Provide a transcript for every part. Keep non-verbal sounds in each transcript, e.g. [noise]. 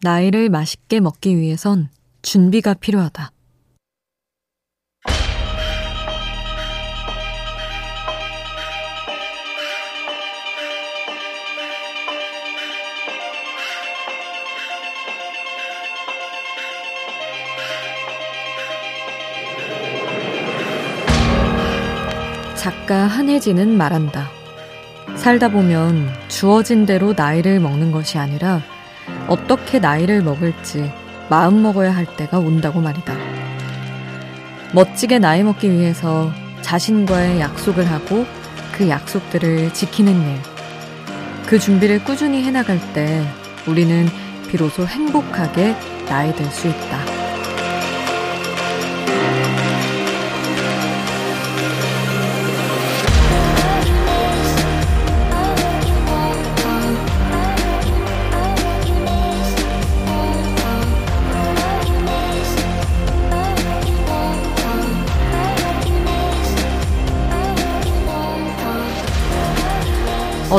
나이를 맛있게 먹기 위해선 준비가 필요하다. 작가 한혜진은 말한다. 살다 보면 주어진 대로 나이를 먹는 것이 아니라 어떻게 나이를 먹을지 마음 먹어야 할 때가 온다고 말이다. 멋지게 나이 먹기 위해서 자신과의 약속을 하고 그 약속들을 지키는 일. 그 준비를 꾸준히 해나갈 때 우리는 비로소 행복하게 나이 들수 있다.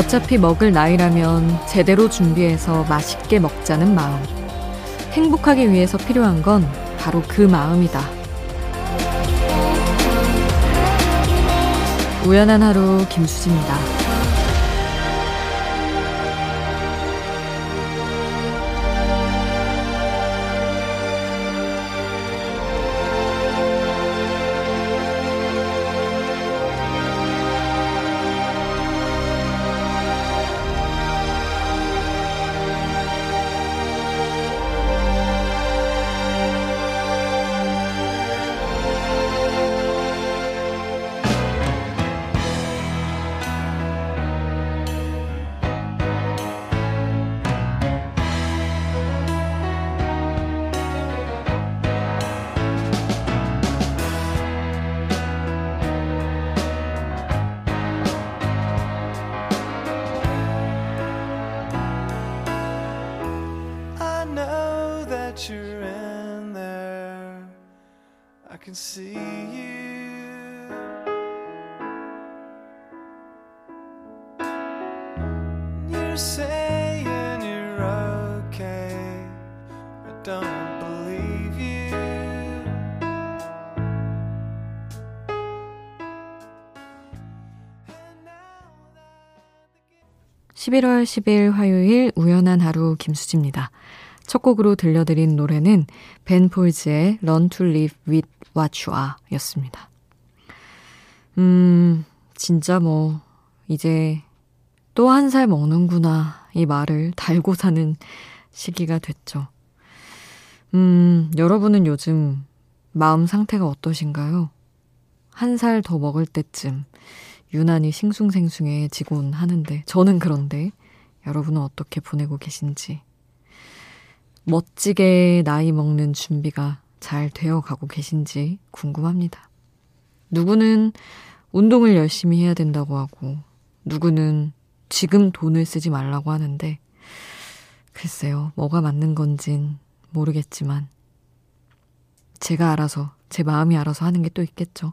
어차피 먹을 나이라면 제대로 준비해서 맛있게 먹자는 마음. 행복하기 위해서 필요한 건 바로 그 마음이다. 우연한 하루 김수지입니다. 11월 10일 화요일 우연한 하루 김수지입니다. 첫 곡으로 들려드린 노래는 벤 폴즈의 Run to Live with What You Are 였습니다. 음, 진짜 뭐, 이제 또 한 살 먹는구나. 이 말을 달고 사는 시기가 됐죠. 음, 여러분은 요즘 마음 상태가 어떠신가요? 한 살 더 먹을 때쯤 유난히 싱숭생숭해지곤 하는데, 저는 그런데, 여러분은 어떻게 보내고 계신지, 멋지게 나이 먹는 준비가 잘 되어 가고 계신지 궁금합니다. 누구는 운동을 열심히 해야 된다고 하고, 누구는 지금 돈을 쓰지 말라고 하는데, 글쎄요, 뭐가 맞는 건진 모르겠지만, 제가 알아서, 제 마음이 알아서 하는 게 또 있겠죠.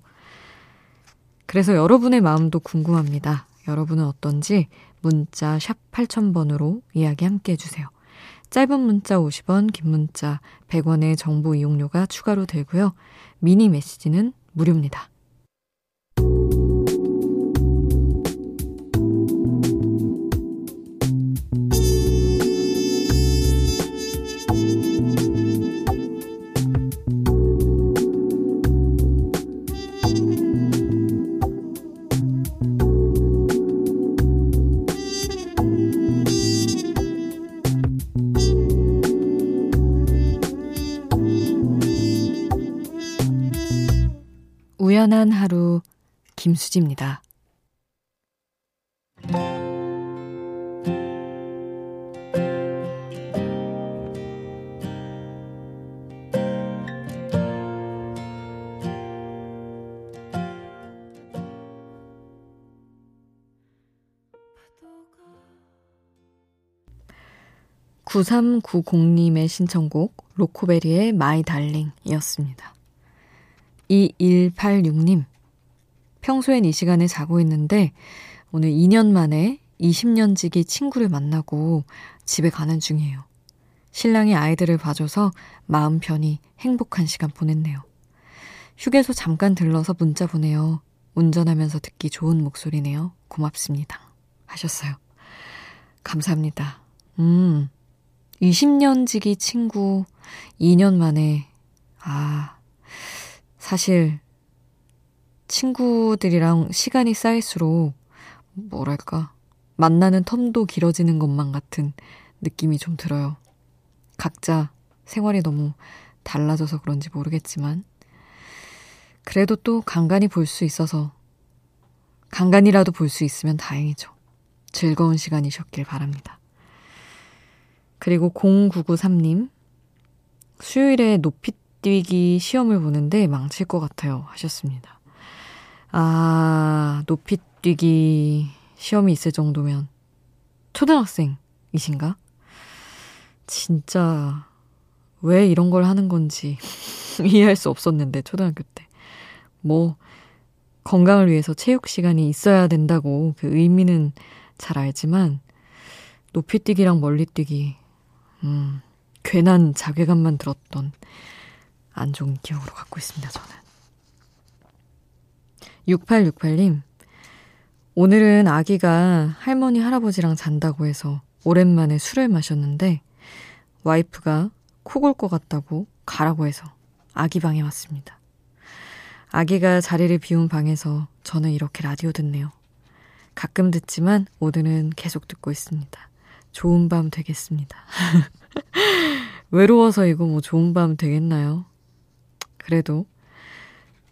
그래서 여러분의 마음도 궁금합니다. 여러분은 어떤지 문자 샵 8000번으로 이야기 함께 해주세요. 짧은 문자 50원, 긴 문자 100원의 정보 이용료가 추가로 들고요. 미니 메시지는 무료입니다. 우연한 하루 김수지입니다. 구삼구공님의 신청곡 로코베리의 마이 달링이었습니다. 2186님. 평소엔 이 시간에 자고 있는데 오늘 2년 만에 20년 지기 친구를 만나고 집에 가는 중이에요. 신랑이 아이들을 봐줘서 마음 편히 행복한 시간 보냈네요. 휴게소 잠깐 들러서 문자 보내요. 운전하면서 듣기 좋은 목소리네요. 고맙습니다. 하셨어요. 감사합니다. 음, 20년 지기 친구 2년 만에, 아, 사실, 친구들이랑 시간이 쌓일수록, 뭐랄까, 만나는 텀도 길어지는 것만 같은 느낌이 좀 들어요. 각자 생활이 너무 달라져서 그런지 모르겠지만, 그래도 또 간간히 볼 수 있어서, 간간이라도 볼 수 있으면 다행이죠. 즐거운 시간이셨길 바랍니다. 그리고 0993님, 수요일에 높이 뛰기 시험을 보는데 망칠 것 같아요. 하셨습니다. 아, 높이 뛰기 시험이 있을 정도면 초등학생이신가? 진짜 왜 이런 걸 하는 건지 [laughs] 이해할 수 없었는데 초등학교 때. 뭐 건강을 위해서 체육 시간이 있어야 된다고 그 의미는 잘 알지만 높이뛰기랑 멀리뛰기 음, 괜한 자괴감만 들었던 안 좋은 기억으로 갖고 있습니다, 저는. 6868님, 오늘은 아기가 할머니, 할아버지랑 잔다고 해서 오랜만에 술을 마셨는데, 와이프가 코골 것 같다고 가라고 해서 아기 방에 왔습니다. 아기가 자리를 비운 방에서 저는 이렇게 라디오 듣네요. 가끔 듣지만 오늘은 계속 듣고 있습니다. 좋은 밤 되겠습니다. [laughs] 외로워서 이거 뭐 좋은 밤 되겠나요? 그래도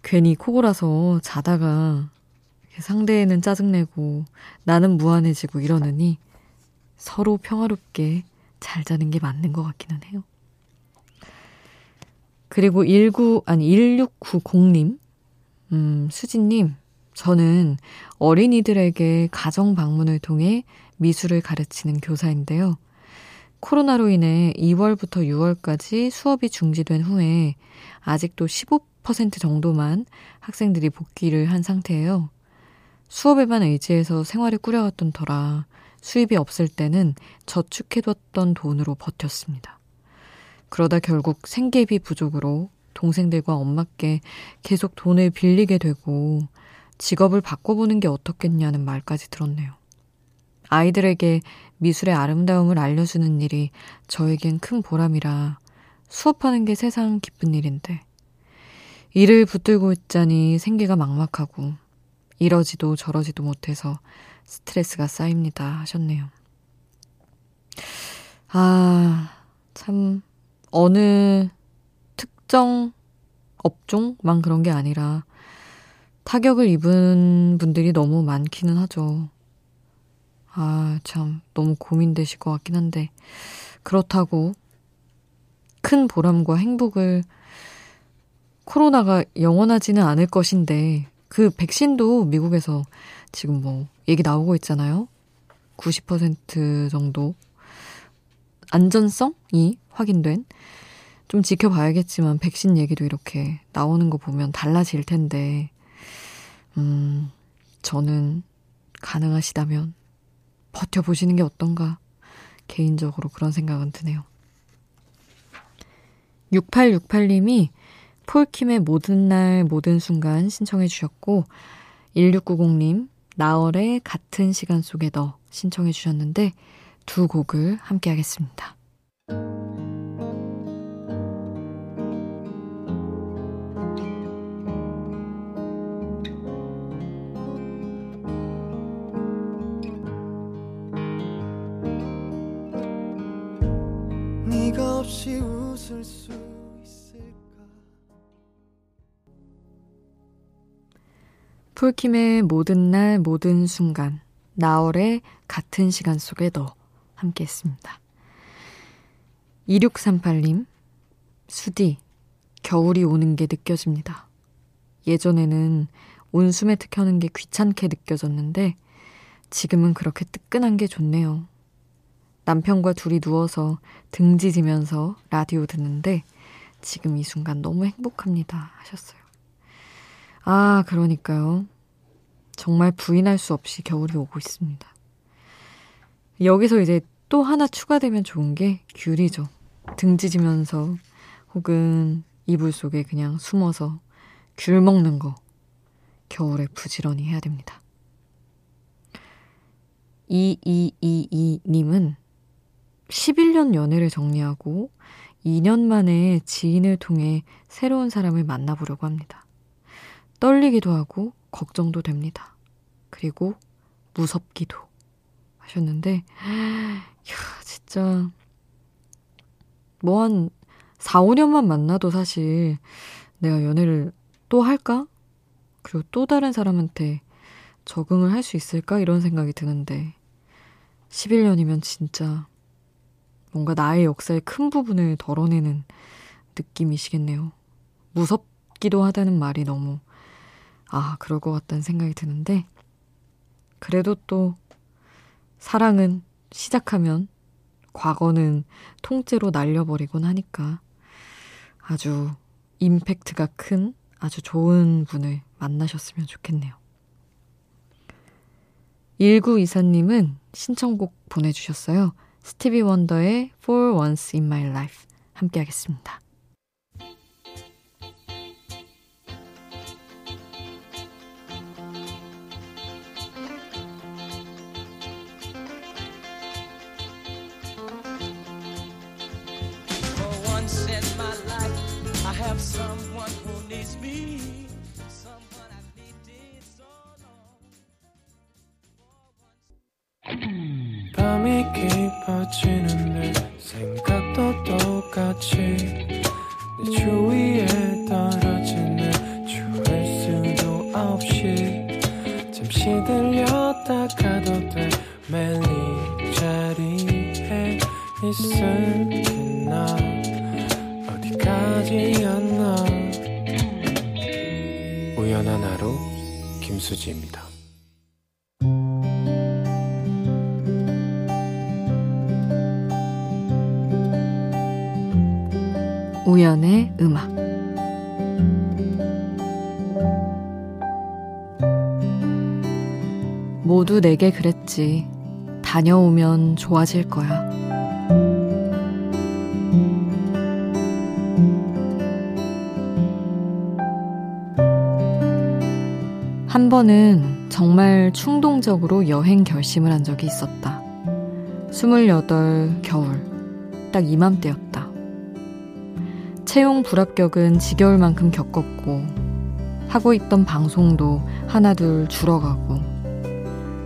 괜히 코골아서 자다가 상대에는 짜증내고 나는 무안해지고 이러느니 서로 평화롭게 잘 자는 게 맞는 것 같기는 해요. 그리고 19, 아니, 1690님, 음, 수진님, 저는 어린이들에게 가정 방문을 통해 미술을 가르치는 교사인데요. 코로나로 인해 2월부터 6월까지 수업이 중지된 후에 아직도 15% 정도만 학생들이 복귀를 한 상태예요. 수업에만 의지해서 생활을 꾸려왔던 터라 수입이 없을 때는 저축해뒀던 돈으로 버텼습니다. 그러다 결국 생계비 부족으로 동생들과 엄마께 계속 돈을 빌리게 되고 직업을 바꿔보는 게 어떻겠냐는 말까지 들었네요. 아이들에게 미술의 아름다움을 알려주는 일이 저에겐 큰 보람이라 수업하는 게 세상 기쁜 일인데 일을 붙들고 있자니 생계가 막막하고 이러지도 저러지도 못해서 스트레스가 쌓입니다 하셨네요. 아, 참, 어느 특정 업종만 그런 게 아니라 타격을 입은 분들이 너무 많기는 하죠. 아, 참, 너무 고민되실 것 같긴 한데, 그렇다고 큰 보람과 행복을 코로나가 영원하지는 않을 것인데, 그 백신도 미국에서 지금 뭐 얘기 나오고 있잖아요. 90% 정도 안전성이 확인된. 좀 지켜봐야겠지만 백신 얘기도 이렇게 나오는 거 보면 달라질 텐데. 음, 저는 가능하시다면 버텨보시는 게 어떤가 개인적으로 그런 생각은 드네요. 6868님이 폴킴의 모든 날 모든 순간 신청해 주셨고 1690님 나얼의 같은 시간 속에 너 신청해 주셨는데 두 곡을 함께 하겠습니다. 없이 웃을 수 있을까? 폴킴의 모든 날 모든 순간 나월의 같은 시간 속에 너 함께 했습니다. 2638님 수디 겨울이 오는 게 느껴집니다. 예전에는 온수매트 켜는 게 귀찮게 느껴졌는데 지금은 그렇게 뜨끈한 게 좋네요. 남편과 둘이 누워서 등지지면서 라디오 듣는데 지금 이 순간 너무 행복합니다. 하셨어요. 아, 그러니까요. 정말 부인할 수 없이 겨울이 오고 있습니다. 여기서 이제 또 하나 추가되면 좋은 게 귤이죠. 등지지면서 혹은 이불 속에 그냥 숨어서 귤 먹는 거 겨울에 부지런히 해야 됩니다. 2222님은 11년 연애를 정리하고 2년 만에 지인을 통해 새로운 사람을 만나보려고 합니다. 떨리기도 하고 걱정도 됩니다. 그리고 무섭기도 하셨는데, 이야, 진짜, 뭐 한 4, 5년만 만나도 사실 내가 연애를 또 할까? 그리고 또 다른 사람한테 적응을 할 수 있을까? 이런 생각이 드는데, 11년이면 진짜 뭔가 나의 역사의 큰 부분을 덜어내는 느낌이시겠네요. 무섭기도 하다는 말이 너무, 아, 그럴 것 같다는 생각이 드는데, 그래도 또, 사랑은 시작하면 과거는 통째로 날려버리곤 하니까 아주 임팩트가 큰 아주 좋은 분을 만나셨으면 좋겠네요. 1924님은 신청곡 보내주셨어요. 스티비 원더의 For Once in My Life 함께 하겠습니다. 어디까지였나 우연한 하루 김수지입니다 우연의 음악 모두 내게 그랬지. 다녀오면 좋아질 거야. 번은 정말 충동적으로 여행 결심을 한 적이 있었다. 28 겨울, 딱 이맘때였다. 채용 불합격은 지겨울 만큼 겪었고, 하고 있던 방송도 하나둘 줄어가고,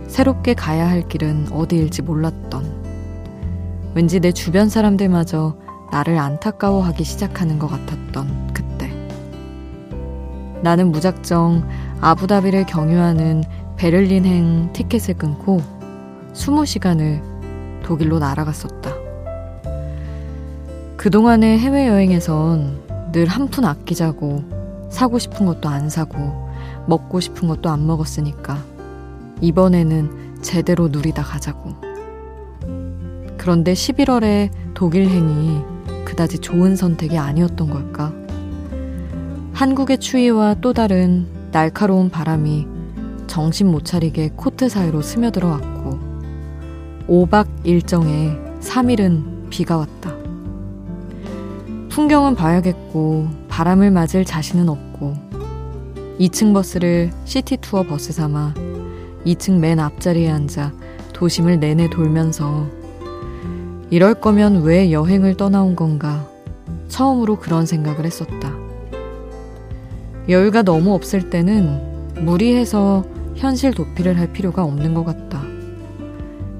새롭게 가야 할 길은 어디일지 몰랐던, 왠지 내 주변 사람들마저 나를 안타까워하기 시작하는 것 같았던. 나는 무작정 아부다비를 경유하는 베를린행 티켓을 끊고 20시간을 독일로 날아갔었다. 그동안의 해외여행에선 늘 한 푼 아끼자고 사고 싶은 것도 안 사고 먹고 싶은 것도 안 먹었으니까 이번에는 제대로 누리다 가자고. 그런데 11월에 독일행이 그다지 좋은 선택이 아니었던 걸까? 한국의 추위와 또 다른 날카로운 바람이 정신 못 차리게 코트 사이로 스며들어 왔고 5박 일정에 3일은 비가 왔다. 풍경은 봐야겠고 바람을 맞을 자신은 없고 2층 버스를 시티 투어 버스 삼아 2층 맨 앞자리에 앉아 도심을 내내 돌면서 이럴 거면 왜 여행을 떠나온 건가 처음으로 그런 생각을 했었다. 여유가 너무 없을 때는 무리해서 현실 도피를 할 필요가 없는 것 같다.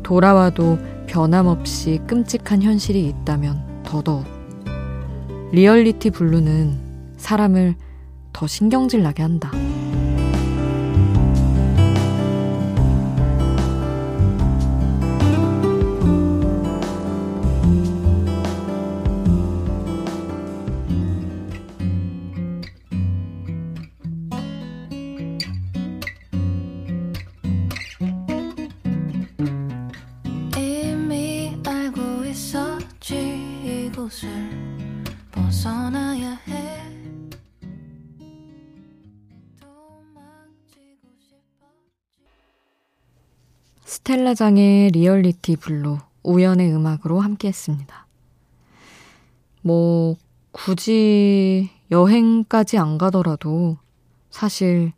돌아와도 변함없이 끔찍한 현실이 있다면 더더욱. Reality Blue는 사람을 더 신경질 나게 한다. 스텔라장의 Reality Blue 우연의 음악으로 함께 했습니다. 뭐, 굳이 여행까지 안 가더라도 사실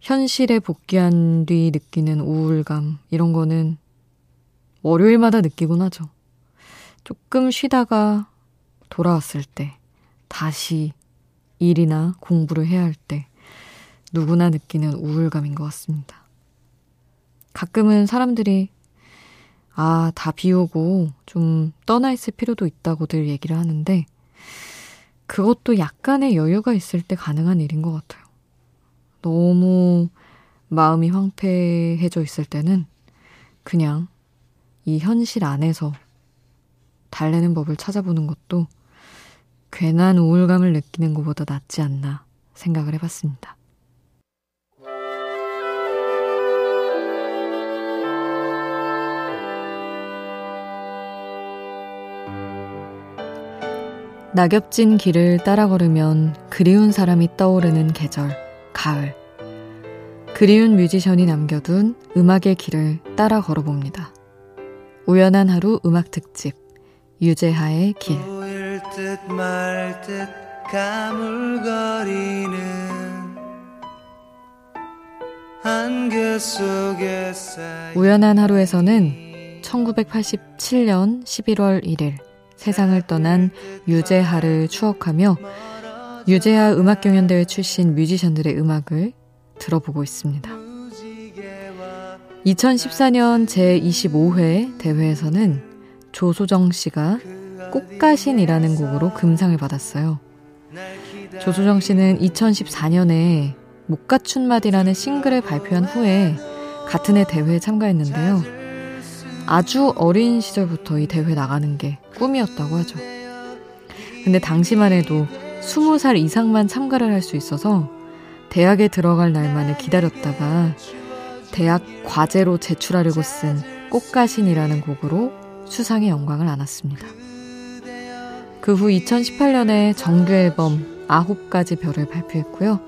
현실에 복귀한 뒤 느끼는 우울감, 이런 거는 월요일마다 느끼곤 하죠. 조금 쉬다가 돌아왔을 때, 다시 일이나 공부를 해야 할 때, 누구나 느끼는 우울감인 것 같습니다. 가끔은 사람들이, 아, 다 비우고 좀 떠나 있을 필요도 있다고들 얘기를 하는데, 그것도 약간의 여유가 있을 때 가능한 일인 것 같아요. 너무 마음이 황폐해져 있을 때는 그냥 이 현실 안에서 달래는 법을 찾아보는 것도 괜한 우울감을 느끼는 것보다 낫지 않나 생각을 해봤습니다. 낙엽진 길을 따라 걸으면 그리운 사람이 떠오르는 계절, 가을. 그리운 뮤지션이 남겨둔 음악의 길을 따라 걸어봅니다. 우연한 하루 음악 특집, 유재하의 길. 우연한 하루에서는 1987년 11월 1일 세상을 떠난 유재하를 추억하며 유재하 음악 경연대회 출신 뮤지션들의 음악을 들어보고 있습니다. 2014년 제25회 대회에서는 조소정 씨가 꽃가신이라는 곡으로 금상을 받았어요. 조소정 씨는 2014년에 못 갖춘 맛이라는 싱글을 발표한 후에 같은 해 대회에 참가했는데요. 아주 어린 시절부터 이 대회 나가는 게 꿈이었다고 하죠. 근데 당시만 해도 20살 이상만 참가를 할 수 있어서 대학에 들어갈 날만을 기다렸다가 대학 과제로 제출하려고 쓴 꽃가신이라는 곡으로 수상의 영광을 안았습니다. 그 후 2018년에 정규 앨범 아홉 가지 별을 발표했고요.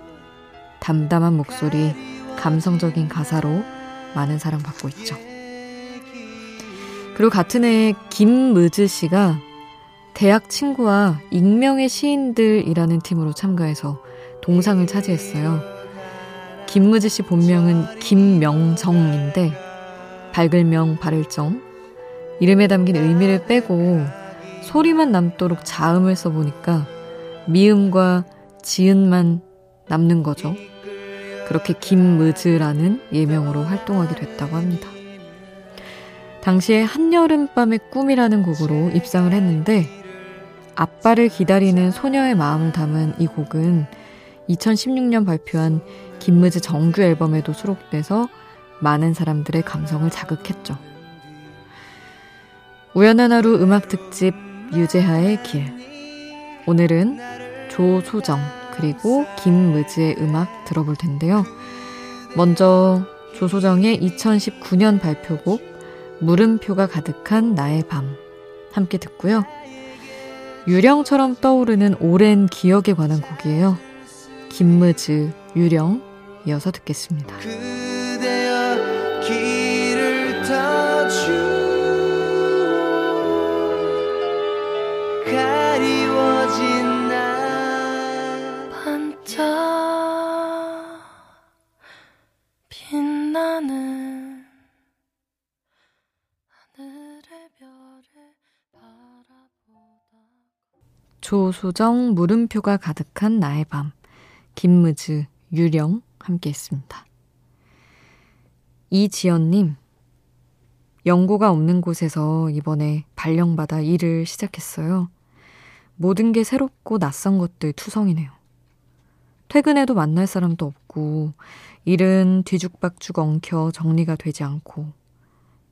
담담한 목소리, 감성적인 가사로 많은 사랑받고 있죠. 그리고 같은 해에 김무즈 씨가 대학 친구와 익명의 시인들이라는 팀으로 참가해서 동상을 차지했어요. 김무즈 씨 본명은 김명정인데 밝을명 발을정 이름에 담긴 의미를 빼고 소리만 남도록 자음을 써보니까 미음과 지은만 남는 거죠. 그렇게 김무즈라는 예명으로 활동하게 됐다고 합니다. 당시에 한여름밤의 꿈이라는 곡으로 입상을 했는데 아빠를 기다리는 소녀의 마음을 담은 이 곡은 2016년 발표한 김무즈 정규 앨범에도 수록돼서 많은 사람들의 감성을 자극했죠. 우연한 하루 음악 특집 유재하의 길. 오늘은 조소정 그리고 김무즈의 음악 들어볼 텐데요. 먼저 조소정의 2019년 발표곡 물음표가 가득한 나의 밤 함께 듣고요. 유령처럼 떠오르는 오랜 기억에 관한 곡이에요. 김무즈, 유령 이어서 듣겠습니다. 조수정 물음표가 가득한 나의 밤 김무즈 유령 함께 했습니다. 이지연님 연고가 없는 곳에서 이번에 발령받아 일을 시작했어요. 모든 게 새롭고 낯선 것들 투성이네요. 퇴근해도 만날 사람도 없고 일은 뒤죽박죽 엉켜 정리가 되지 않고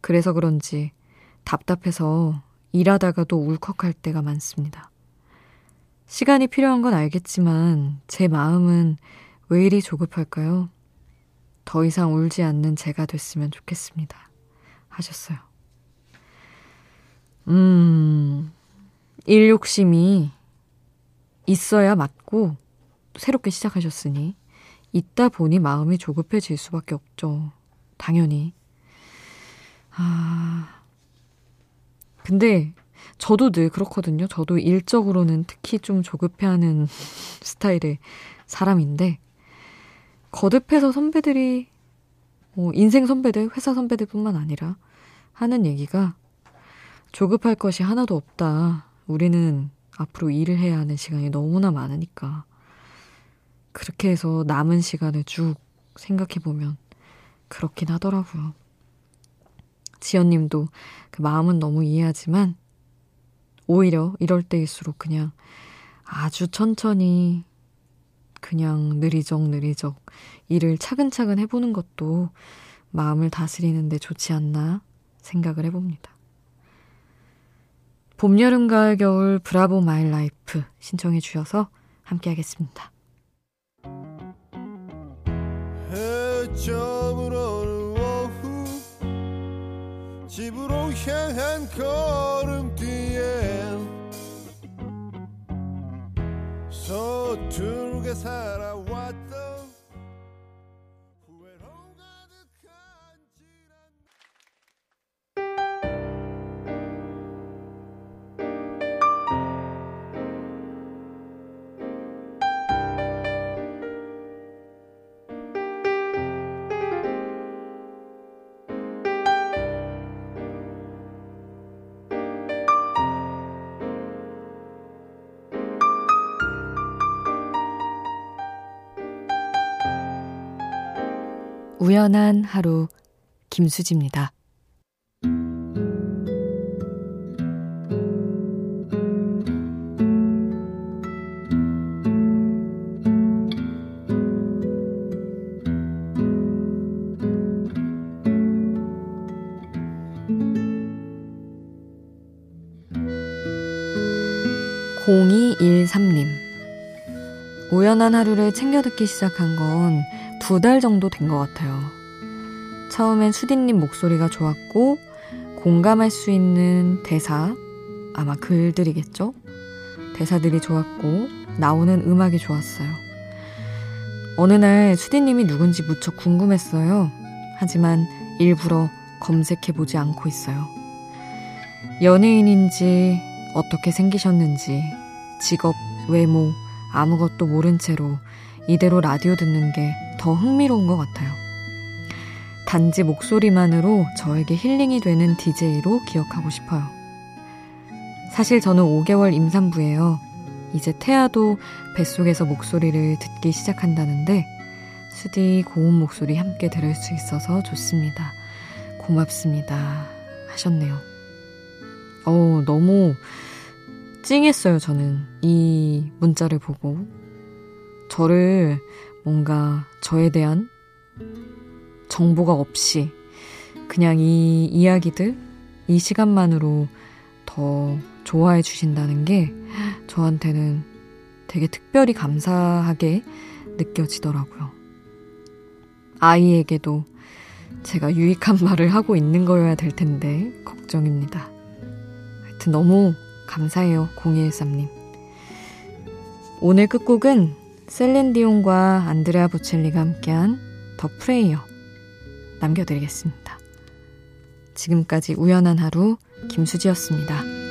그래서 그런지 답답해서 일하다가도 울컥할 때가 많습니다. 시간이 필요한 건 알겠지만 제 마음은 왜 이리 조급할까요? 더 이상 울지 않는 제가 됐으면 좋겠습니다. 하셨어요. 음, 일 욕심이 있어야 맞고 새롭게 시작하셨으니 있다 보니 마음이 조급해질 수밖에 없죠. 당연히. 아, 근데 저도 늘 그렇거든요. 저도 일적으로는 특히 좀 조급해하는 스타일의 사람인데, 거듭해서 선배들이, 뭐 인생 선배들, 회사 선배들 뿐만 아니라 하는 얘기가 조급할 것이 하나도 없다. 우리는 앞으로 일을 해야 하는 시간이 너무나 많으니까. 그렇게 해서 남은 시간을 쭉 생각해 보면 그렇긴 하더라고요. 지연님도 그 마음은 너무 이해하지만 오히려 이럴 때일수록 그냥 아주 천천히 그냥 느리적 느리적 일을 차근차근 해보는 것도 마음을 다스리는데 좋지 않나 생각을 해봅니다. 봄, 여름, 가을, 겨울 브라보 마일 라이프 신청해 주셔서 함께 하겠습니다. 집으로 향한 걸음뒤에 서툴게 살아왔던 우연한 하루 김수지입니다. (0213님) 우연한 하루를 챙겨 듣기 시작한 건 두 달 정도 된 것 같아요. 처음엔 수디님 목소리가 좋았고, 공감할 수 있는 대사, 아마 글들이겠죠? 대사들이 좋았고, 나오는 음악이 좋았어요. 어느 날 수디님이 누군지 무척 궁금했어요. 하지만 일부러 검색해보지 않고 있어요. 연예인인지, 어떻게 생기셨는지, 직업, 외모, 아무것도 모른 채로 이대로 라디오 듣는 게 더 흥미로운 것 같아요. 단지 목소리만으로 저에게 힐링이 되는 DJ로 기억하고 싶어요. 사실 저는 5개월 임산부예요. 이제 태아도 뱃속에서 목소리를 듣기 시작한다는데 수디 고운 목소리 함께 들을 수 있어서 좋습니다. 고맙습니다. 하셨네요. 어 너무 찡했어요, 저는. 이 문자를 보고. 저를 뭔가 저에 대한 정보가 없이 그냥 이 이야기들, 이 시간만으로 더 좋아해 주신다는 게 저한테는 되게 특별히 감사하게 느껴지더라고요. 아이에게도 제가 유익한 말을 하고 있는 거여야 될 텐데 걱정입니다. 하여튼 너무 감사해요, 0213님. 오늘 끝곡은 셀렌디온과 안드레아 보첼리가 함께한 더 프레이어 남겨드리겠습니다. 지금까지 우연한 하루 김수지였습니다.